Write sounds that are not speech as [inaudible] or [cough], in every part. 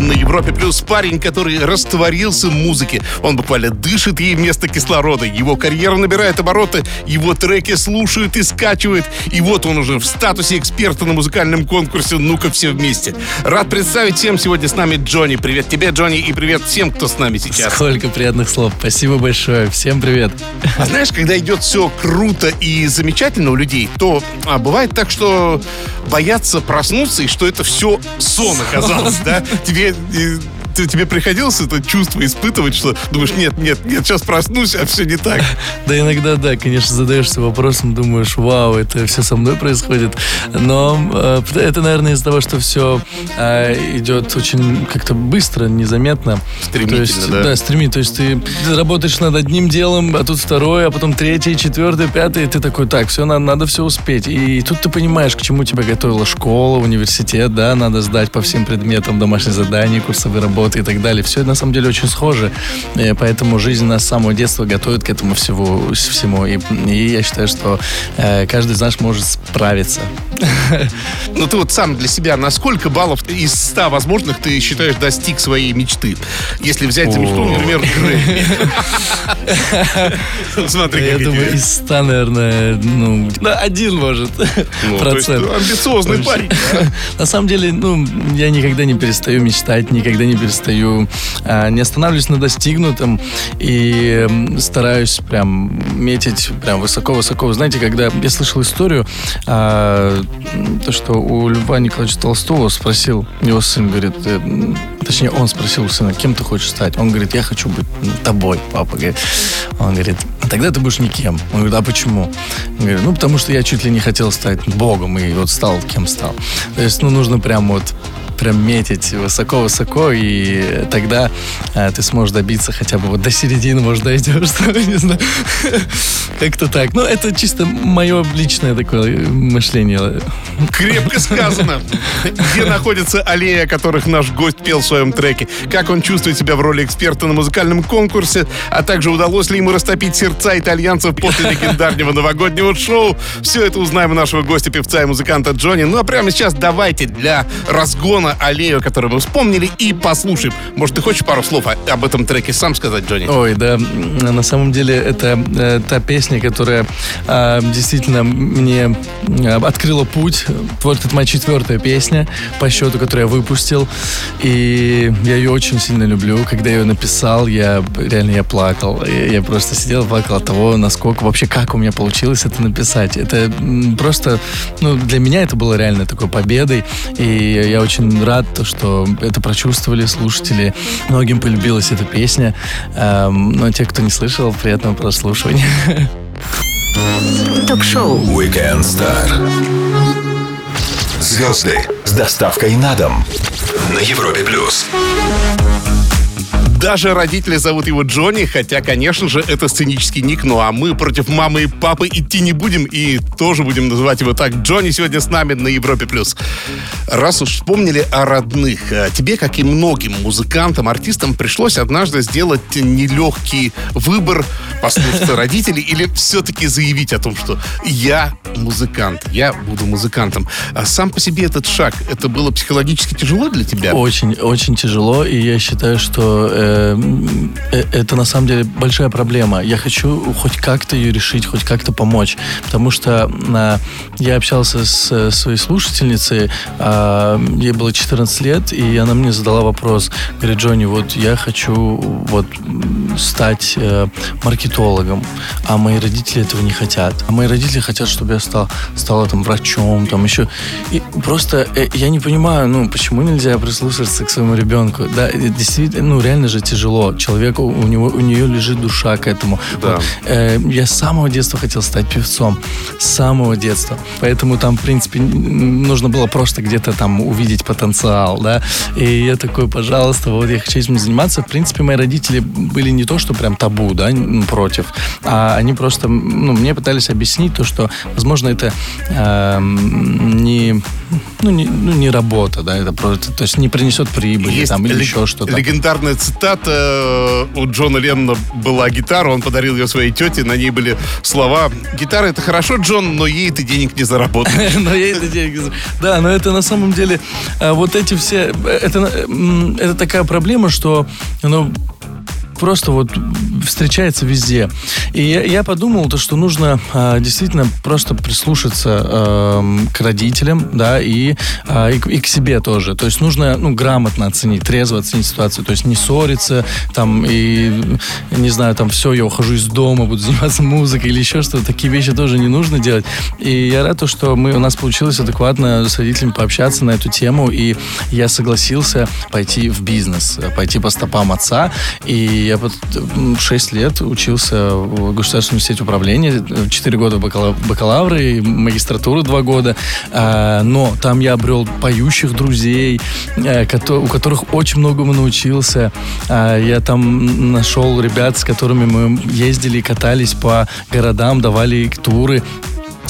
На Европе плюс парень, который растворился в музыке. Он буквально дышит ей вместо кислорода. Его карьера набирает обороты, его треки слушают и скачивают. И вот он уже в статусе эксперта на музыкальном конкурсе «Ну-ка все вместе». Рад представить всем сегодня с нами Джонни. Привет тебе, Джонни, и привет всем, кто с нами сейчас. Сколько приятных слов. Спасибо большое. Всем привет. А знаешь, когда идет все круто и замечательно у людей, то а, бывает так, что боятся проснуться, и что это все сон оказалось, да? [laughs] Тебе и, ты- тебе приходилось это чувство испытывать, что думаешь, нет, нет, нет, сейчас проснусь, а все не так. [laughs] Да, иногда, да, конечно, задаешься вопросом, думаешь, вау, это все со мной происходит. Но э, это, наверное, из-за того, что все идет очень как-то быстро, незаметно. Стремительно, То есть, да. Да, стремительно. То есть ты работаешь над одним делом, а тут второе, а потом третье, четвертое, пятое, и ты такой, так, все, надо, надо все успеть. И тут ты понимаешь, к чему тебя готовила школа, университет, да, надо сдать по всем предметам домашние задания, курсовые работы и так далее. Все на самом деле очень схоже, поэтому жизнь нас с самого детства готовит к этому всего, всему. И, и я считаю, что э, каждый из нас может справиться. [laughs] Но ты вот сам для себя на сколько баллов из 100 возможных ты считаешь достиг своей мечты? Если взять за мечту, например. [laughs] Смотри, Я думаю, из 100, наверное, ну, один может [laughs] Ну, процент. амбициозный парень. На самом деле, ну, я никогда не перестаю мечтать, никогда не перестаю, а, не останавливаюсь на достигнутом и стараюсь прям метить прям высоко-высоко. Вы знаете, когда я слышал историю, а, то, что у Льва Николаевича Толстого спросил его сын, говорит, э, точнее, он спросил у сына, кем ты хочешь стать? Он говорит, я хочу быть тобой, папа. Говорит. Он говорит, а тогда ты будешь никем. Он говорит, а почему? Он говорит, ну, потому что я чуть ли не хотел стать богом, и вот стал кем стал. То есть, ну, нужно прям вот прям метить высоко-высоко, и тогда э, ты сможешь добиться хотя бы вот до середины, может, дойдешь, ли, [laughs] не знаю. [laughs] Как-то так. Ну, это чисто мое личное такое мышление. Крепко сказано. [laughs] Где находится аллея, о которых наш гость пел в своем треке? Как он чувствует себя в роли эксперта на музыкальном конкурсе? А также удалось ли ему растопить сердца итальянцев после легендарного новогоднего шоу? Все это узнаем у нашего гостя, певца и музыканта Джонни. Ну а прямо сейчас давайте для разгона аллею, которую мы вспомнили, и послушаем. Может, ты хочешь пару слов об этом треке сам сказать, Джонни? Ой, да, на самом деле это э, та песня, которая э, действительно мне э, открыла путь. Вот это моя четвертая песня по счету, которую я выпустил. И я ее очень сильно люблю. Когда я ее написал, я реально я плакал. Я, я просто сидел и плакал от того, насколько вообще, как у меня получилось это написать. Это просто, ну, для меня это было реально такой победой. И я очень рад, то, что это прочувствовали слушатели. Многим полюбилась эта песня. Эм, но те, кто не слышал, приятного прослушивания. Ток-шоу Weekend Star. Звезды с доставкой на дом на Европе плюс. Даже родители зовут его Джонни, хотя, конечно же, это сценический ник. Ну а мы против мамы и папы идти не будем и тоже будем называть его так. Джонни сегодня с нами на Европе+. плюс. Раз уж вспомнили о родных, э, тебе, как и многим музыкантам, артистам, пришлось однажды сделать нелегкий выбор, послушаться [laughs] родителей или все-таки заявить о том, что я музыкант, я буду музыкантом. А сам по себе этот шаг, это было психологически тяжело для тебя? Очень, очень тяжело, и я считаю, что э, это на самом деле большая проблема. Я хочу хоть как-то ее решить, хоть как-то помочь, потому что э, я общался с э, своей слушательницей, а, ей было 14 лет, и она мне задала вопрос, говорит, Джонни, вот я хочу вот стать э, маркетологом, а мои родители этого не хотят. А мои родители хотят, чтобы я стал, стала там врачом, там еще. И просто э, я не понимаю, ну, почему нельзя прислушаться к своему ребенку? Да, действительно, ну, реально же тяжело. Человеку, у него, у нее лежит душа к этому. Да. Вот, э, я с самого детства хотел стать певцом. С самого детства. Поэтому там, в принципе, нужно было просто где-то там увидеть потенциал, да. И я такой, пожалуйста, вот я хочу этим заниматься. В принципе, мои родители были не то, что прям табу, да, против, а они просто, ну, мне пытались объяснить то, что, возможно, это эм, не, ну, не, ну, не работа, да, это просто, то есть не принесет прибыли Есть там или лег- еще что-то. легендарная цитата цитат. Э, у Джона Леннона была гитара, он подарил ее своей тете, на ней были слова «Гитара — это хорошо, Джон, но ей ты денег не заработаешь». [laughs] Но ей ты денег Да, но это на самом деле э, вот эти все... э, это такая проблема, что ну, просто вот встречается везде. И я, я подумал, то, что нужно а, действительно просто прислушаться эм, к родителям, да, и, а, и, и к себе тоже. То есть нужно, ну, грамотно оценить, трезво оценить ситуацию. То есть не ссориться, там, и, не знаю, там, все, я ухожу из дома, буду заниматься музыкой или еще что-то. Такие вещи тоже не нужно делать. И я рад, то, что мы, у нас получилось адекватно с родителями пообщаться на эту тему, и я согласился пойти в бизнес, э, пойти по стопам отца. И я вот 6 лет учился в Государственном университете управления, 4 года бакала- бакалавры, магистратуру 2 года. А, Но там я обрел поющих друзей, э, у которых очень многому научился. А, Я там нашел ребят, с которыми мы ездили, катались по городам, давали туры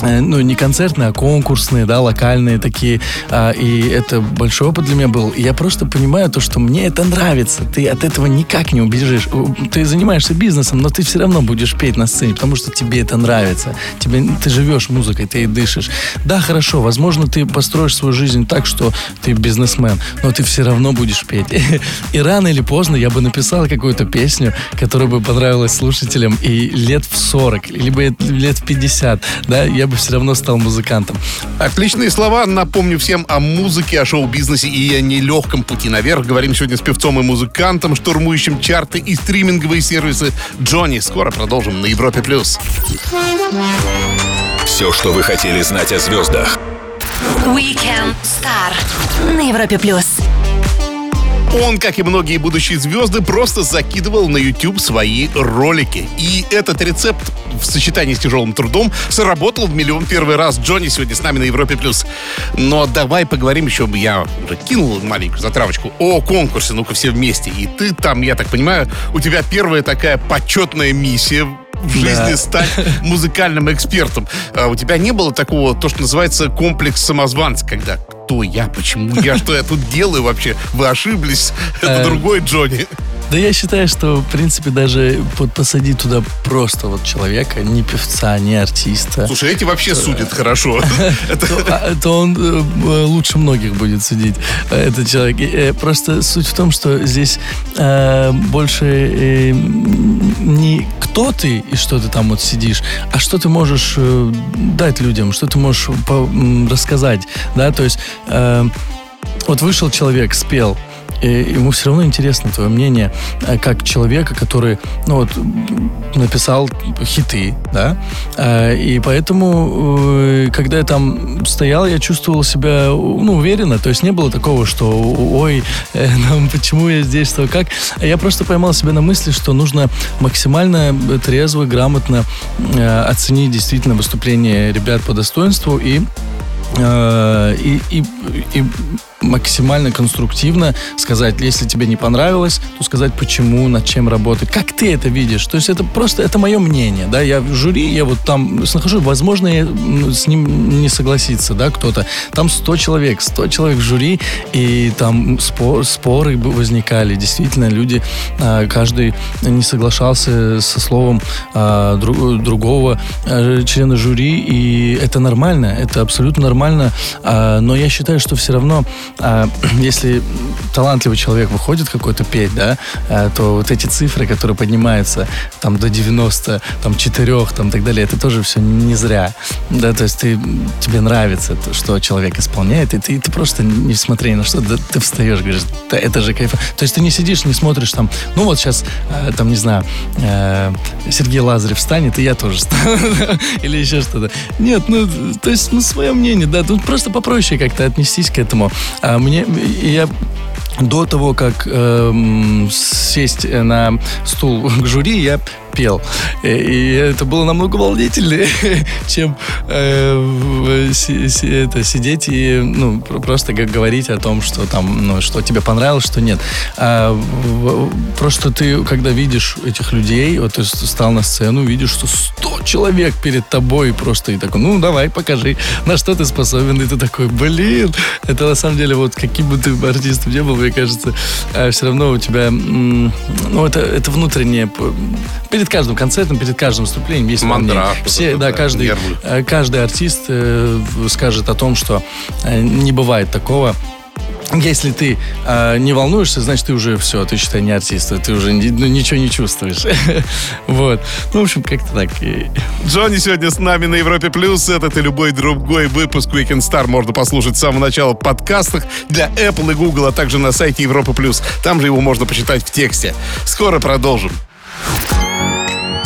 ну, не концертные, а конкурсные, да, локальные такие. А, и это большой опыт для меня был. И я просто понимаю то, что мне это нравится. Ты от этого никак не убежишь. Ты занимаешься бизнесом, но ты все равно будешь петь на сцене, потому что тебе это нравится. Тебе, ты живешь музыкой, ты и дышишь. Да, хорошо, возможно, ты построишь свою жизнь так, что ты бизнесмен, но ты все равно будешь петь. [laughs] И рано или поздно я бы написал какую-то песню, которая бы понравилась слушателям и лет в 40, либо лет в 50, да, я бы все равно стал музыкантом. Отличные слова. Напомню всем о музыке, о шоу-бизнесе и о нелегком пути наверх. Говорим сегодня с певцом и музыкантом, штурмующим чарты и стриминговые сервисы Джонни. Скоро продолжим на Европе+. плюс. Все, что вы хотели знать о звездах. Weekend Star на Европе плюс. Он, как и многие будущие звезды, просто закидывал на YouTube свои ролики. И этот рецепт в сочетании с тяжелым трудом сработал в миллион первый раз. Джонни сегодня с нами на Европе+. плюс. Но давай поговорим еще, я уже кинул маленькую затравочку, о конкурсе «Ну-ка все вместе». И ты там, я так понимаю, у тебя первая такая почетная миссия в жизни Да. стать музыкальным экспертом. А у тебя не было такого, то, что называется комплекс самозванца, когда кто я, почему я, что я тут делаю вообще? Вы ошиблись, это Э, другой Джонни. Да я считаю, что, в принципе, даже вот посадить туда просто вот человека, не певца, не артиста, Слушай, эти вообще судят хорошо. Это [laughs] то, а, то он э, э, лучше многих будет судить, э, этот человек. Э, Просто суть в том, что здесь э, больше э, не кто ты и что ты там вот сидишь, а что ты можешь э, дать людям, что ты можешь рассказать, да, то есть э, вот вышел человек, спел, и ему все равно интересно твое мнение э, как человека, который, ну вот, написал хиты, да, Э, и поэтому, э, когда я там стоял, я чувствовал себя, ну, уверенно, то есть не было такого, что, ой, э, ну, почему я здесь, что, как. А Я просто поймал себя на мысли, что нужно максимально трезво, грамотно оценить действительно выступление ребят по достоинству и и, и, и максимально конструктивно сказать, если тебе не понравилось, то сказать, почему, над чем работать, как ты это видишь. То есть это просто, это мое мнение, да, я в жюри, я вот там нахожусь, возможно, я, ну, с ним не согласится, да, кто-то. Там 100 человек, 100 человек в жюри, и там спор, споры возникали, действительно, люди, а, каждый не соглашался со словом а, дру- другого а, члена жюри, и это нормально, это абсолютно нормально, но я считаю, что все равно, а, [clears throat] если талантливый человек выходит какой-то петь, да, а, то вот эти цифры, которые поднимаются там до 90, там 4, там так далее, это тоже все не зря, да, то есть ты, тебе нравится, то, что человек исполняет, и ты, ты просто не смотри на что, да, ты встаешь, говоришь, да, это же кайф. То есть ты не сидишь, не смотришь там, ну вот сейчас, э, там, не знаю, э, Сергей Лазарев встанет, и я тоже встану, [laughs] или еще что-то. Нет, ну, то есть, ну, свое мнение, да, тут просто попроще как-то отнестись к этому. А мне, я до того, как эм, сесть на стул к жюри, я пел. И, и это было намного волнительнее, [laughs] чем э, это, сидеть и ну, просто говорить о том, что там, ну, что тебе понравилось, что нет. А, просто ты, когда видишь этих людей, вот ты стал на сцену, видишь, что 100 человек перед тобой просто и такой, ну, давай, покажи, на что ты способен. И ты такой, блин, это на самом деле вот каким бы ты артистом не был, мне кажется, а все равно у тебя, ну, это, это внутреннее, перед каждым концертом, перед каждым выступлением есть Мандраж. Все, да, каждый, нервы. Э, каждый артист э, скажет о том, что э, не бывает такого, если ты э, не волнуешься, значит, ты уже все, ты, считай, не артист, ты уже ну, ничего не чувствуешь. [laughs] вот. Ну, в общем, как-то так. Джонни сегодня с нами на Европе Плюс. Этот и любой другой выпуск Weekend Star можно послушать с самого начала в подкастах для Apple и Google, а также на сайте Европы Плюс. Там же его можно почитать в тексте. Скоро продолжим.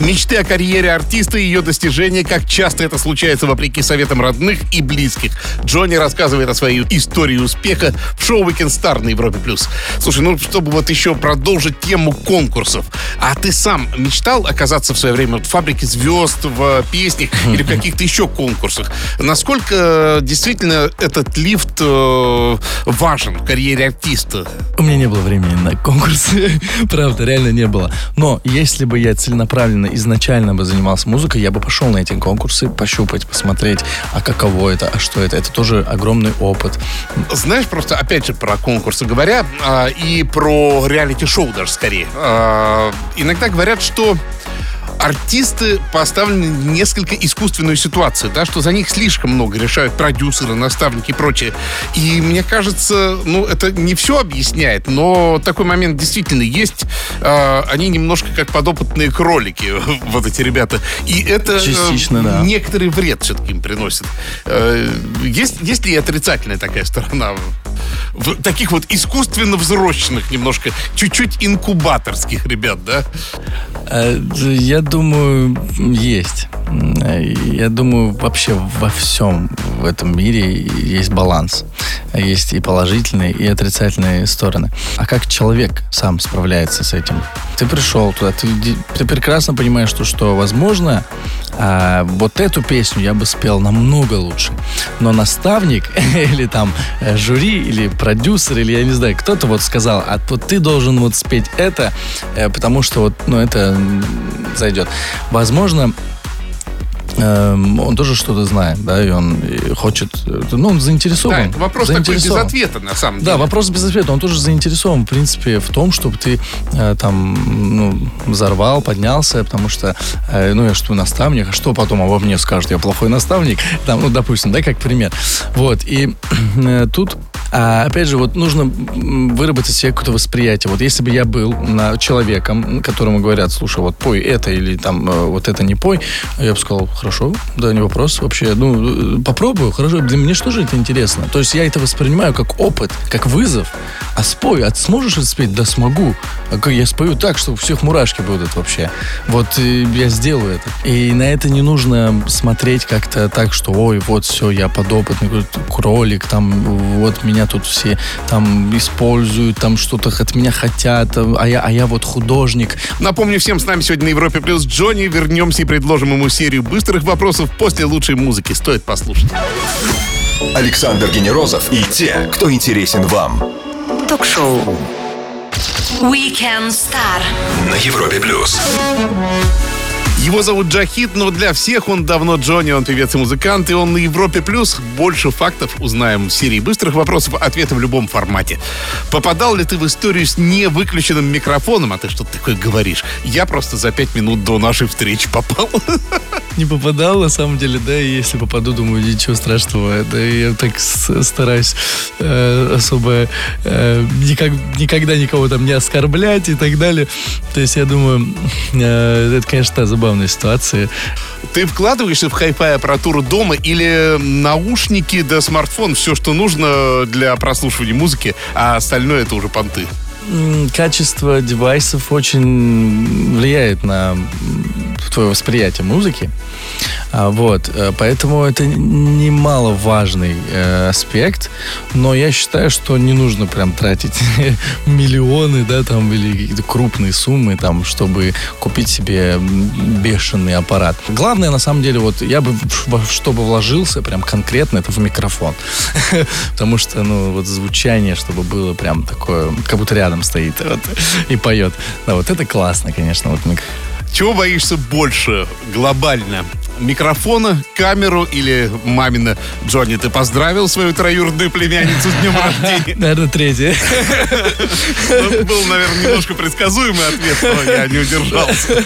Мечты о карьере артиста и ее достижения, как часто это случается вопреки советам родных и близких. Джонни рассказывает о своей истории успеха в шоу Weekend Star на Европе+. плюс. Слушай, ну, чтобы вот еще продолжить тему конкурсов. А ты сам мечтал оказаться в свое время в фабрике звезд, в песнях или в каких-то еще конкурсах? Насколько действительно этот лифт э, важен в карьере артиста? У меня не было времени на конкурсы. [laughs] Правда, реально не было. Но если бы я целенаправленно именно изначально бы занимался музыкой, я бы пошел на эти конкурсы, пощупать, посмотреть, а каково это, а что это. Это тоже огромный опыт. Знаешь, просто опять же про конкурсы говоря, э, и про реалити-шоу даже скорее. Э, иногда говорят, что артисты поставлены в несколько искусственную ситуацию, да, что за них слишком много решают продюсеры, наставники и прочее. И мне кажется, ну, это не все объясняет, но такой момент действительно есть. Э, они немножко как подопытные кролики, [laughs] вот эти ребята. И это Частично, э, да. некоторый вред все-таки им приносит. Э, есть, есть ли отрицательная такая сторона в таких вот искусственно взросленных немножко, чуть-чуть инкубаторских ребят, да? Э, я думаю, есть. Я думаю, вообще во всем в этом мире есть баланс. Есть и положительные, и отрицательные стороны. А как человек сам справляется с этим? Ты пришел туда, ты, ты прекрасно понимаешь, что, что возможно, а, вот эту песню я бы спел намного лучше. Но наставник [laughs] или там э, жюри, или продюсер, или я не знаю, кто-то вот сказал, а вот ты должен вот спеть это, э, потому что вот, ну, это зайдет. Возможно, Эм, он тоже что-то знает, да, и он хочет, ну, он заинтересован. Да, вопрос заинтересован. такой без ответа, на самом деле. Да, вопрос без ответа. Он тоже заинтересован, в принципе, в том, чтобы ты э, там, ну, взорвал, поднялся, потому что, э, ну, я что, наставник, а что потом обо мне скажут? Я плохой наставник? Там, ну, допустим, да, как пример. Вот, и [clears throat] э, тут а, опять же, вот нужно выработать себе какое-то восприятие. Вот если бы я был на человеком, которому говорят, слушай, вот пой это или там э, вот это не пой, я бы сказал, хорошо, да, не вопрос вообще. Ну, попробую, хорошо. Для меня что же это интересно? То есть я это воспринимаю как опыт, как вызов. А спой, а сможешь это спеть? Да, смогу. А я спою так, что у всех мурашки будут вообще. Вот я сделаю это. И на это не нужно смотреть как-то так, что ой, вот все, я подопытный кролик, там вот меня меня тут все там используют, там что-то от меня хотят, а я, а я вот художник. Напомню всем, с нами сегодня на Европе Плюс Джонни. Вернемся и предложим ему серию быстрых вопросов после лучшей музыки. Стоит послушать. Александр Генерозов и те, кто интересен вам. Ток-шоу Weekend Star на Европе Плюс. Его зовут Джахид, но для всех он давно Джонни, он певец и музыкант, и он на Европе+. плюс. Больше фактов узнаем в серии быстрых вопросов, ответы в любом формате. Попадал ли ты в историю с невыключенным микрофоном? А ты что такое говоришь? Я просто за пять минут до нашей встречи попал. [laughs] Не попадал, на самом деле, да, и если попаду, думаю, ничего страшного. Да, я так стараюсь э, особо э, никак, никогда никого там не оскорблять и так далее. То есть я думаю, э, это, конечно, та забавная забавная ситуация. Ты вкладываешься в хай-фай аппаратуру дома или наушники да смартфон, все, что нужно для прослушивания музыки, а остальное это уже понты? Качество девайсов очень влияет на твое восприятие музыки. А, вот, э, поэтому это немаловажный э, аспект, но я считаю, что не нужно прям тратить [laughs] миллионы, да, там, или какие-то крупные суммы, там, чтобы купить себе бешеный аппарат. Главное, на самом деле, вот, я бы, в- во что бы вложился прям конкретно, это в микрофон. [laughs] Потому что, ну, вот звучание, чтобы было прям такое, как будто рядом стоит вот, и поет. Да, вот это классно, конечно. Вот Чего боишься больше глобально? Микрофона, камеру или мамина? Джонни, ты поздравил свою троюродную племянницу с днем рождения? [laughs] Наверное, третье. Ну, Был, наверное, немножко предсказуемый ответ, но я не удержался.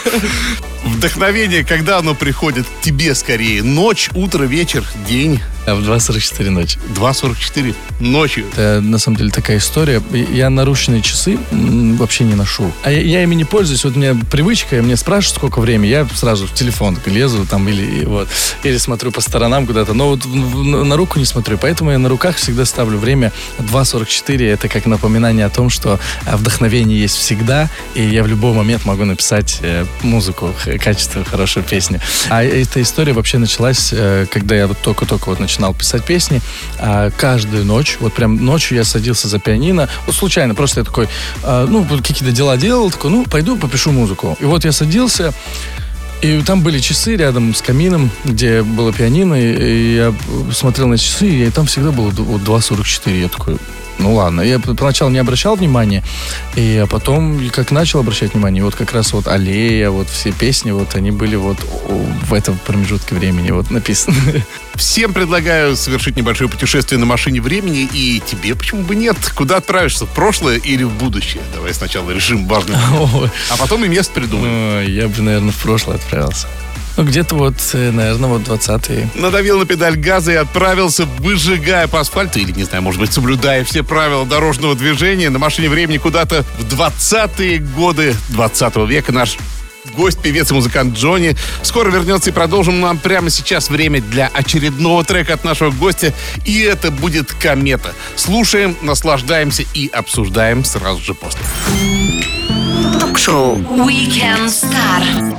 Вдохновение, когда оно приходит тебе скорее? Ночь, утро, вечер, день? А в 2.44 ночи. 2.44 ночью. Это на самом деле такая история. Я наручные часы вообще не ношу. А я, я ими не пользуюсь. Вот у меня привычка, мне спрашивают, сколько времени, я сразу в телефон лезу там или вот или смотрю по сторонам куда-то. Но вот на руку не смотрю. Поэтому я на руках всегда ставлю время 2.44. Это как напоминание о том, что а, вдохновение есть всегда, и я в любой момент могу написать э, музыку, качество, хорошую песню. А эта история вообще началась, э, когда я вот только-только вот начинал писать песни. А каждую ночь, вот прям ночью я садился за пианино, вот случайно, просто я такой, а, ну, какие-то дела делал, такой, ну, пойду попишу музыку. И вот я садился, и там были часы рядом с камином, где было пианино, и, я смотрел на часы, и там всегда было д- вот 2.44. Я такой, ну ладно. Я поначалу не обращал внимания, и а потом, как начал обращать внимание, вот как раз вот «Аллея», вот все песни, вот они были вот в этом промежутке времени вот написаны. Всем предлагаю совершить небольшое путешествие на машине времени, и тебе почему бы нет? Куда отправишься, в прошлое или в будущее? Давай сначала решим важный А потом и место придумаем. Я бы, наверное, в прошлое отправился. Ну, где-то вот, э, наверное, вот 20-е. Надавил на педаль газа и отправился, выжигая по асфальту, или, не знаю, может быть, соблюдая все правила дорожного движения на машине времени куда-то в 20-е годы 20 века. Наш гость, певец и музыкант Джонни скоро вернется и продолжим нам прямо сейчас время для очередного трека от нашего гостя. И это будет «Комета». Слушаем, наслаждаемся и обсуждаем сразу же после. Ток-шоу Weekend Star.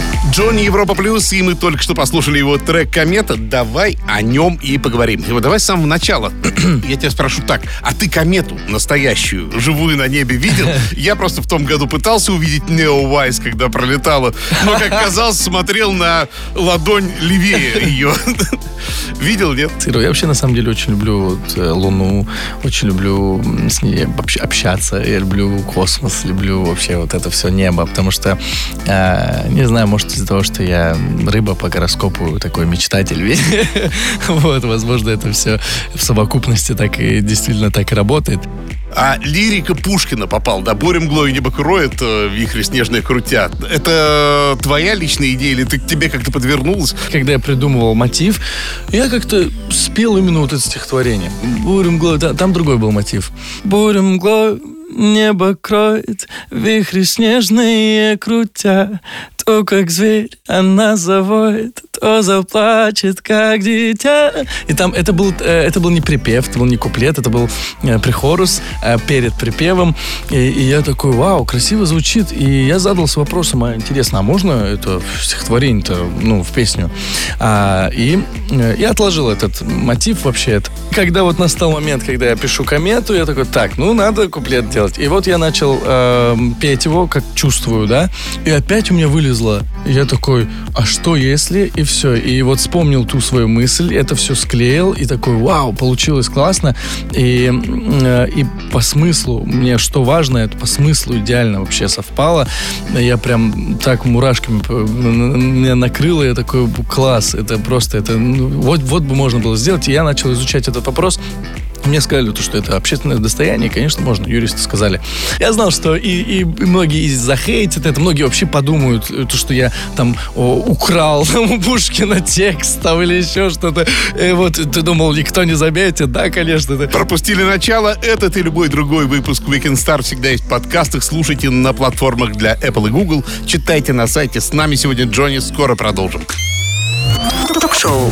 Джонни Европа Плюс, и мы только что послушали его трек «Комета». Давай о нем и поговорим. И вот давай с самого начала. [clears throat] Я тебя спрошу так, а ты комету настоящую, живую на небе видел? [laughs] Я просто в том году пытался увидеть Нео Вайс, когда пролетала, но, как казалось, смотрел на ладонь левее ее. [laughs] Видел, нет? Я вообще, на самом деле, очень люблю вот, э, Луну, очень люблю с ней общ- общаться, я люблю космос, люблю вообще вот это все небо, потому что, э, не знаю, может, из-за того, что я рыба по гороскопу, такой мечтатель [laughs] вот, возможно, это все в совокупности так и действительно так и работает. А лирика Пушкина попал, да, «Буря мглой небо кроет, э, вихри снежные крутят». Это твоя личная идея или ты, тебе как-то подвернулась? Когда я придумывал мотив, я как-то спел именно вот это стихотворение. Буря мглой, да, там другой был мотив. Буря мглой, небо кроет, вихри снежные крутя. То, как зверь, она завоет, то заплачет, как дитя. И там это был, э, это был не припев, это был не куплет, это был э, прихорус э, перед припевом. И, и я такой, вау, красиво звучит. И я задался вопросом, а интересно, а можно это стихотворение-то, ну, в песню? А, и я отложил этот мотив вообще. Это. Когда вот настал момент, когда я пишу комету, я такой, так, ну, надо куплет делать. И вот я начал э, петь его, как чувствую, да, и опять у меня вылезло. Я такой, а что если? И все. И вот вспомнил ту свою мысль, это все склеил, и такой, вау, получилось классно. И, э, и по смыслу, мне что важно, это по смыслу идеально вообще совпало. Я прям так мурашками меня накрыло, я такой, класс, это просто, это, ну, вот, вот бы можно было сделать. И я начал изучать этот вопрос. Мне сказали, то, что это общественное достояние, и, конечно, можно, юристы сказали. Я знал, что и, и многие из захейтят это, многие вообще подумают, э, то, что я там о, украл там, у Пушкина текст там, или еще что-то. И вот ты думал, никто не заметит, да, конечно. это- Пропустили начало? Этот и любой другой выпуск Weekend Star всегда есть в подкастах. Слушайте на платформах для Apple и Google. Читайте на сайте. С нами сегодня Джонни. Скоро продолжим. Ток-шоу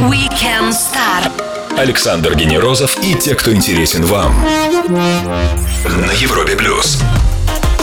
Weekend Star. Александр Генерозов и те, кто интересен вам. На Европе плюс.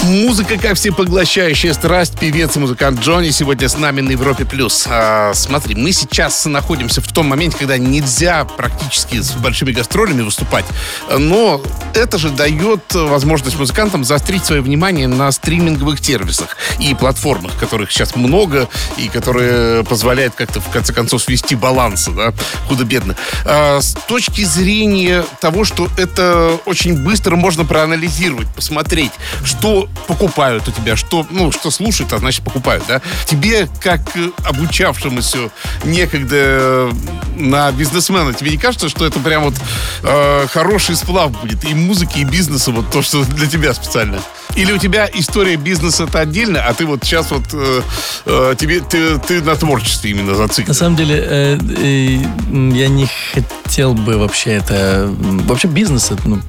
Музыка, как всепоглощающая страсть, певец и музыкант Джонни сегодня с нами на Европе+. плюс. А, смотри, мы сейчас находимся в том моменте, когда нельзя практически с большими гастролями выступать, но это же дает возможность музыкантам заострить свое внимание на стриминговых сервисах и платформах, которых сейчас много, и которые позволяют как-то, в конце концов, свести баланс, да, худо-бедно. А, с точки зрения того, что это очень быстро можно проанализировать, посмотреть, что покупают у тебя, что, ну, что слушают, а значит покупают, да? Тебе, как э, обучавшемуся некогда э, на бизнесмена, тебе не кажется, что это прям вот э, хороший сплав будет и музыки, и бизнеса, вот то, что для тебя специально? Или у тебя история бизнеса это отдельно, а ты вот сейчас вот э, э, тебе ты, ты на творчестве именно зациклен? На самом деле, э, э, я не хотел бы вообще это... Вообще бизнес это, ну,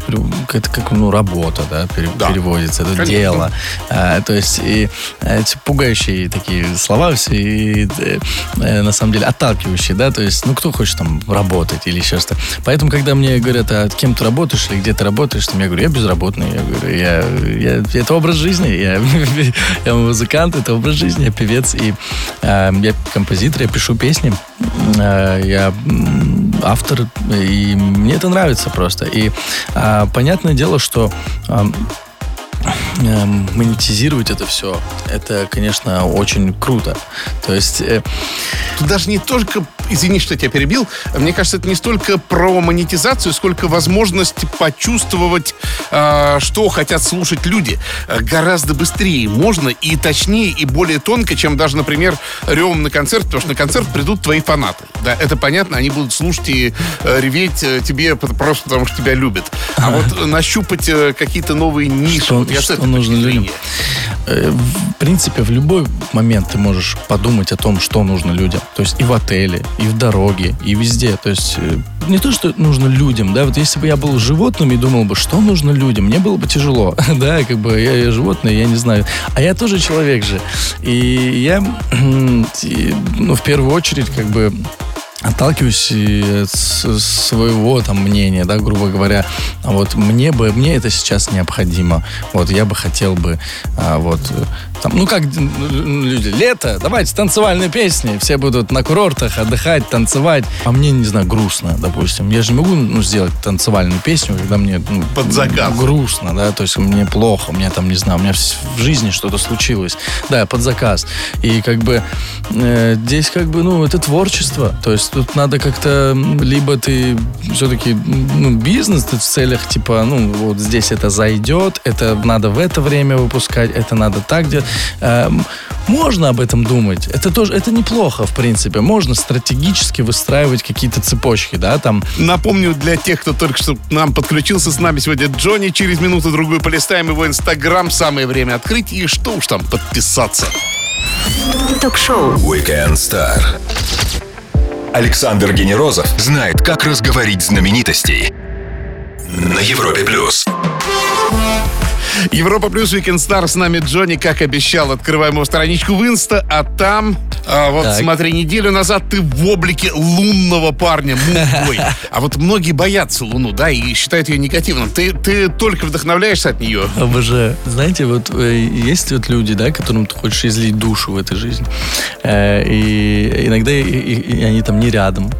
это как ну, работа, да, пере, Да. переводится, это Конечно. дело. А, то есть и э, эти пугающие такие слова все, и, э, э, на самом деле отталкивающие, да, то есть, ну, кто хочет там работать или еще что-то. Поэтому, когда мне говорят, а кем ты работаешь или где ты работаешь, там, я говорю, я безработный, я говорю, я, я- это образ жизни, я, [laughs] я музыкант, это образ жизни, я певец, и э, я композитор, я пишу песни, э, я автор, и мне это нравится просто. И а, понятное дело, что эм, монетизировать это все, это, конечно, очень круто. То есть э, Тут даже не только, извини, что я тебя перебил, мне кажется, это не столько про монетизацию, сколько возможность почувствовать, а, что хотят слушать люди. А, Гораздо быстрее можно и точнее, и более тонко, чем даже, например, ревом на концерт, потому что на концерт придут твои фанаты. Да, это понятно, они будут слушать и э, реветь э, тебе просто потому, что тебя любят. А вот нащупать э, какие-то новые ниши, Что- вот я с что точки людям? Э, В принципе, в любой момент ты можешь подумать о том, что нужно людям. То есть и в отеле, и в дороге, и везде. То есть э, не то, что нужно людям, да, вот если бы я был животным и думал бы, что нужно людям, мне было бы тяжело, [laughs] да, как бы я, я животное, я не знаю. А я тоже человек же. И я, [clears throat] ну, в первую очередь, как бы отталкиваюсь от с- своего там мнения, да, грубо говоря, а вот мне бы, мне это сейчас необходимо, вот я бы хотел бы, а, вот э, там, ну как люди, лето, давайте танцевальные песни, все будут на курортах отдыхать, танцевать, а мне не знаю грустно, допустим, я же не могу ну, сделать танцевальную песню, когда мне ну, [laughs] Под заказ. грустно, да, то есть мне плохо, у меня там не знаю, у меня в в жизни что-то случилось, да, под заказ, и как бы э, здесь как бы ну это творчество, то есть тут надо как-то либо ты все-таки ну бизнес ты в целях типа ну вот здесь это зайдет, это надо в это время выпускать, это надо так делать. Эм, можно об этом думать, это тоже это неплохо в принципе, можно стратегически выстраивать какие-то цепочки, да, там Напомню для тех, кто только что к нам подключился, с нами сегодня Джонни. Через минуту-другую полистаем его инстаграм. Самое время открыть и что уж там подписаться. Ток-шоу. Weekend Star. Александр Генерозов знает, как разговорить знаменитостей. На Европе плюс. Европа плюс Weekend Star с нами Джонни, как обещал, открываем его страничку в Инста, а там, а, вот Так. смотри, неделю назад ты в облике лунного парня, мужской. [laughs] А вот многие боятся Луну, да, и считают ее негативным. Ты, ты только вдохновляешься от нее. Обожаю. Знаете, вот э, есть вот люди, да, которым ты хочешь излить душу в этой жизни. Э, И иногда и, и- и они там не рядом.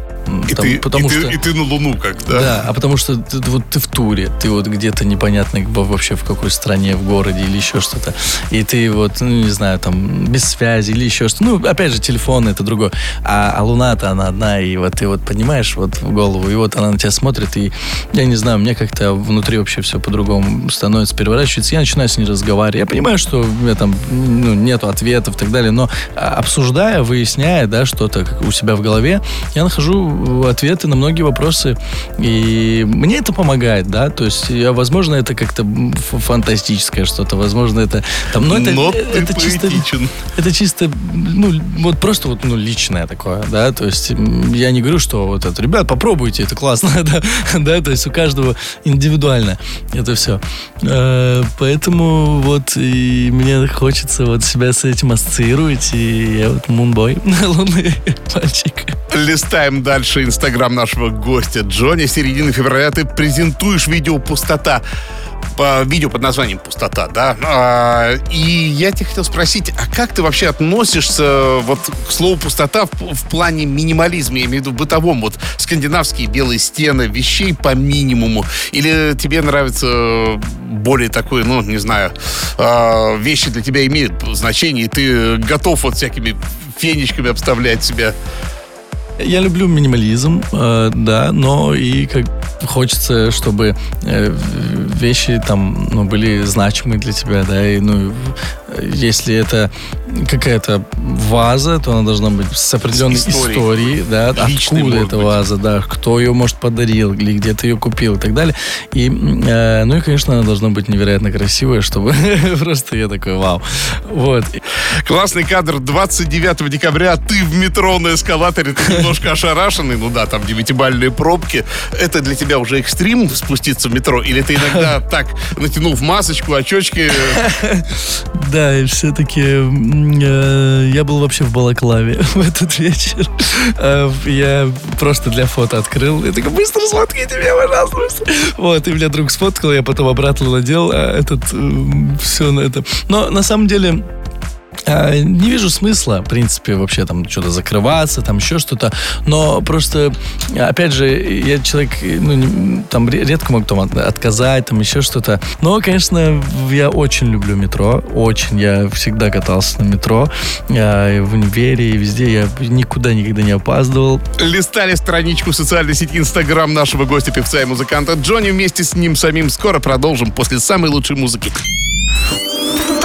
И, там- ты, потому и, ты, что... и ты на Луну как, да? Да, а потому что ты, вот ты в туре, ты вот где-то непонятно во- вообще в какой стране, в городе или еще что-то. И ты вот, ну, не знаю, там, без связи или еще что-то. Ну, опять же, телефон это другое. А, а луна-то она одна, и вот ты вот поднимаешь вот в голову, и вот она на тебя смотрит, и я не знаю, мне как-то внутри вообще все по-другому становится, переворачивается. Я начинаю с ней разговаривать. Я понимаю, что у меня там ну, нету ответов и так далее, но а, обсуждая, выясняя, да, что-то у себя в голове, я нахожу ответы на многие вопросы, и мне это помогает, да, то есть, я, возможно, это как-то фантастическое что-то, возможно, это там, но это, Но ты это чисто, это чисто, ну, вот просто вот, ну, личное такое, да, то есть я не говорю, что вот это, ребят, попробуйте, это классно, [laughs] да, да, то есть у каждого индивидуально это все. Поэтому вот и мне хочется вот себя с этим ассоциировать, и я вот мунбой, [laughs] лунный мальчик. Листаем дальше инстаграм нашего гостя Джонни. Середины февраля ты презентуешь видео «Пустота» по видео под названием «Пустота», да? А, и я тебя хотел спросить, а как ты вообще относишься вот к слову «пустота» в, в плане минимализма, я имею в виду бытовом, вот скандинавские белые стены, вещей по минимуму, или тебе нравится более такой, ну, не знаю, а, вещи для тебя имеют значение, и ты готов вот всякими фенечками обставлять себя? Я люблю минимализм, э, да, но и как хочется, чтобы э, вещи там ну, были значимы для тебя, да, и ну если это какая-то ваза, то она должна быть с определенной с историей, историей да, Личной, откуда эта быть. ваза, да, кто ее, может, подарил, или где ты ее купил и так далее. И, э, ну и, конечно, она должна быть невероятно красивая, чтобы [laughs] просто я такой, вау. Вот. Классный кадр 29 декабря, ты в метро на эскалаторе, ты немножко [laughs] ошарашенный, ну да, там девятибальные пробки. Это для тебя уже экстрим спуститься в метро? Или ты иногда [laughs] так, натянув масочку, очечки? [laughs] Да, и все-таки э, я был вообще в Балаклаве в этот вечер. Э, я просто для фото открыл. Я такой, быстро сфоткайте меня, пожалуйста. Вот, и меня друг сфоткал, я потом обратно надел а этот, все на это. Но на самом деле не вижу смысла, в принципе, вообще там что-то закрываться, там еще что-то. Но просто, опять же, я человек, ну, там редко могу там отказать, там еще что-то. Но, конечно, я очень люблю метро. Очень. Я всегда катался на метро. Я в универе и везде. Я никуда никогда не опаздывал. Листали страничку социальной сети Инстаграм нашего гостя, певца и музыканта Джонни. Вместе с ним самим скоро продолжим после самой лучшей музыки.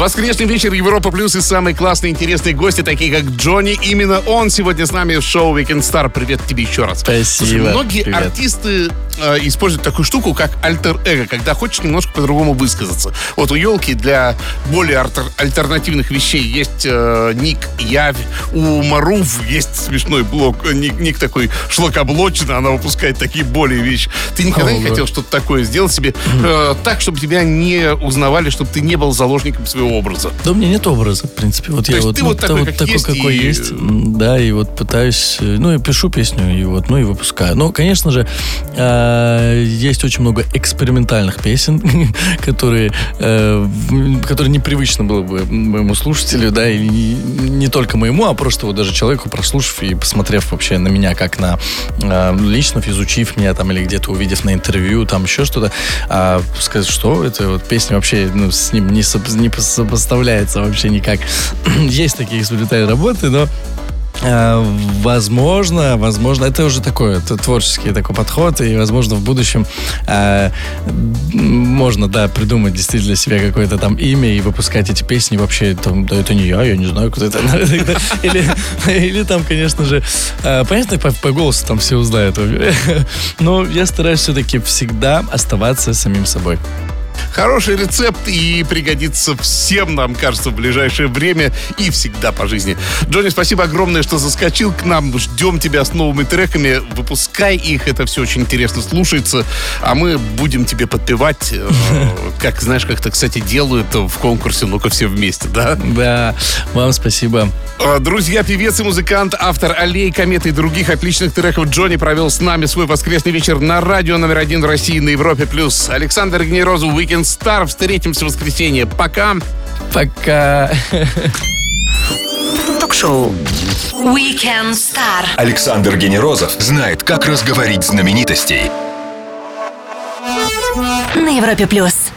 Воскресный вечер Европа Плюс и самые классные интересные гости, такие как Джонни. Именно он сегодня с нами в шоу Weekend Star. Привет тебе еще раз. Спасибо. Слушай, многие Привет. артисты э, используют такую штуку, как альтер-эго, когда хочешь немножко по-другому высказаться. Вот у елки для более альтернативных вещей есть э, ник Явь, у Марув есть смешной блок, э, ник, ник такой шлакоблочный, она выпускает такие более вещи. Ты никогда О, не хотел что-то такое сделать себе э, так, чтобы тебя не узнавали, чтобы ты не был заложником своего образа. Да у меня нет образа, в принципе. Вот То я вот, ты ну, вот такой, вот, такой есть какой и... есть. Да, и вот пытаюсь, э, ну, я пишу песню, и вот, ну, и выпускаю. Но, конечно же, э, есть очень много экспериментальных песен, [laughs] которые, э, которые непривычно было бы моему слушателю, да, и не, только моему, а просто вот даже человеку, прослушав и посмотрев вообще на меня, как на э, лично, изучив меня там или где-то увидев на интервью, там еще что-то, а сказать, что это вот песня вообще ну, с ним не, не, сопоставляется вообще никак. [clears throat] Есть такие экспериментальные работы, но э, Возможно, возможно, это уже такой это творческий такой подход, и, возможно, в будущем э, можно, да, придумать действительно себя какое-то там имя и выпускать эти песни вообще, там, да, это не я, я не знаю, кто это. [laughs] Или, или там, конечно же, э, понятно, по, по голосу там все узнают. [laughs] Но я стараюсь все-таки всегда оставаться самим собой. Хороший рецепт и пригодится всем, нам кажется, в ближайшее время и всегда по жизни. Джонни, спасибо огромное, что заскочил к нам. Ждем тебя с новыми треками. Выпускай их, это все очень интересно слушается. А мы будем тебе подпевать, э, [laughs] как, знаешь, как-то, кстати, делают в конкурсе «Ну-ка все вместе», да? Да, вам спасибо. А, друзья, певец и музыкант, автор «Аллей», «Кометы» и других отличных треков Джонни провел с нами свой воскресный вечер на радио номер один России на Европе+. плюс. Александр Генерозу, Weekend Weekend Star. Встретимся в воскресенье. Пока. Пока. Ток-шоу Weekend Star. Александр Генерозов знает, как разговорить знаменитостей. На Европе Плюс.